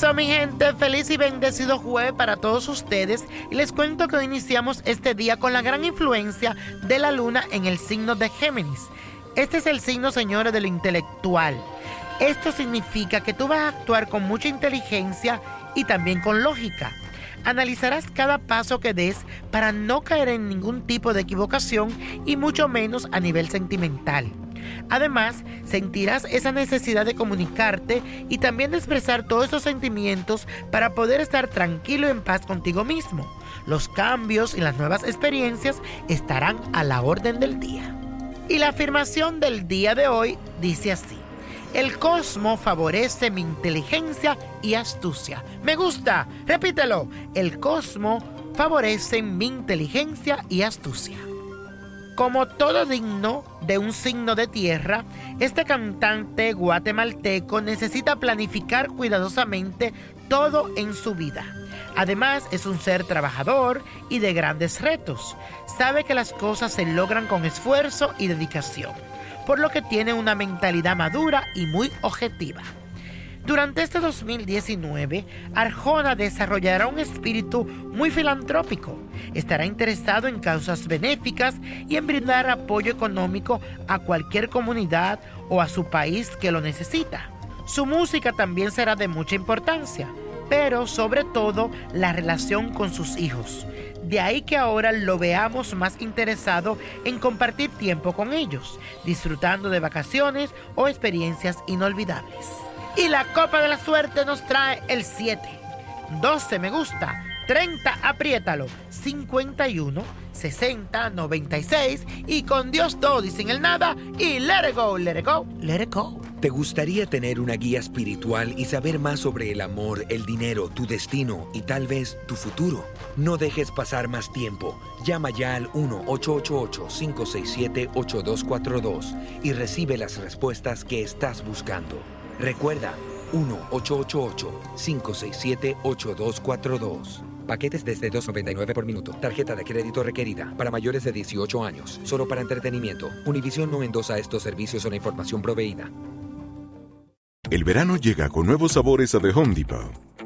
Eso, mi gente, feliz y bendecido jueves para todos ustedes. Y les cuento que hoy iniciamos este día con la gran influencia de la luna en el signo de Géminis. Este es el signo, señores, de lo intelectual. Esto significa que tú vas a actuar con mucha inteligencia y también con lógica. Analizarás cada paso que des para no caer en ningún tipo de equivocación y mucho menos a nivel sentimental. Además, sentirás esa necesidad de comunicarte y también de expresar todos esos sentimientos para poder estar tranquilo y en paz contigo mismo. Los cambios y las nuevas experiencias estarán a la orden del día. Y la afirmación del día de hoy dice así. El cosmo favorece mi inteligencia y astucia. Me gusta. Repítelo. El cosmo favorece mi inteligencia y astucia. Como todo digno de un signo de tierra, este cantante guatemalteco necesita planificar cuidadosamente todo en su vida. Además, es un ser trabajador y de grandes retos. Sabe que las cosas se logran con esfuerzo y dedicación, por lo que tiene una mentalidad madura y muy objetiva. Durante este 2019, Arjona desarrollará un espíritu muy filantrópico. Estará interesado en causas benéficas y en brindar apoyo económico a cualquier comunidad o a su país que lo necesita. Su música también será de mucha importancia, pero sobre todo la relación con sus hijos. De ahí que ahora lo veamos más interesado en compartir tiempo con ellos, disfrutando de vacaciones o experiencias inolvidables. Y la copa de la suerte nos trae el 7, 12 me gusta, 30 apriétalo, 51, 60, 96 y con Dios todo y sin el nada y let it go, let it go, let it go. ¿Te gustaría tener una guía espiritual y saber más sobre el amor, el dinero, tu destino y tal vez tu futuro? No dejes pasar más tiempo. Llama ya al 1-888-567-8242 y recibe las respuestas que estás buscando. Recuerda, 1-888-567-8242. Paquetes desde 2.99 por minuto. Tarjeta de crédito requerida para mayores de 18 años. Solo para entretenimiento. Univision no endosa estos servicios o la información proveída. El verano llega con nuevos sabores a The Home Depot.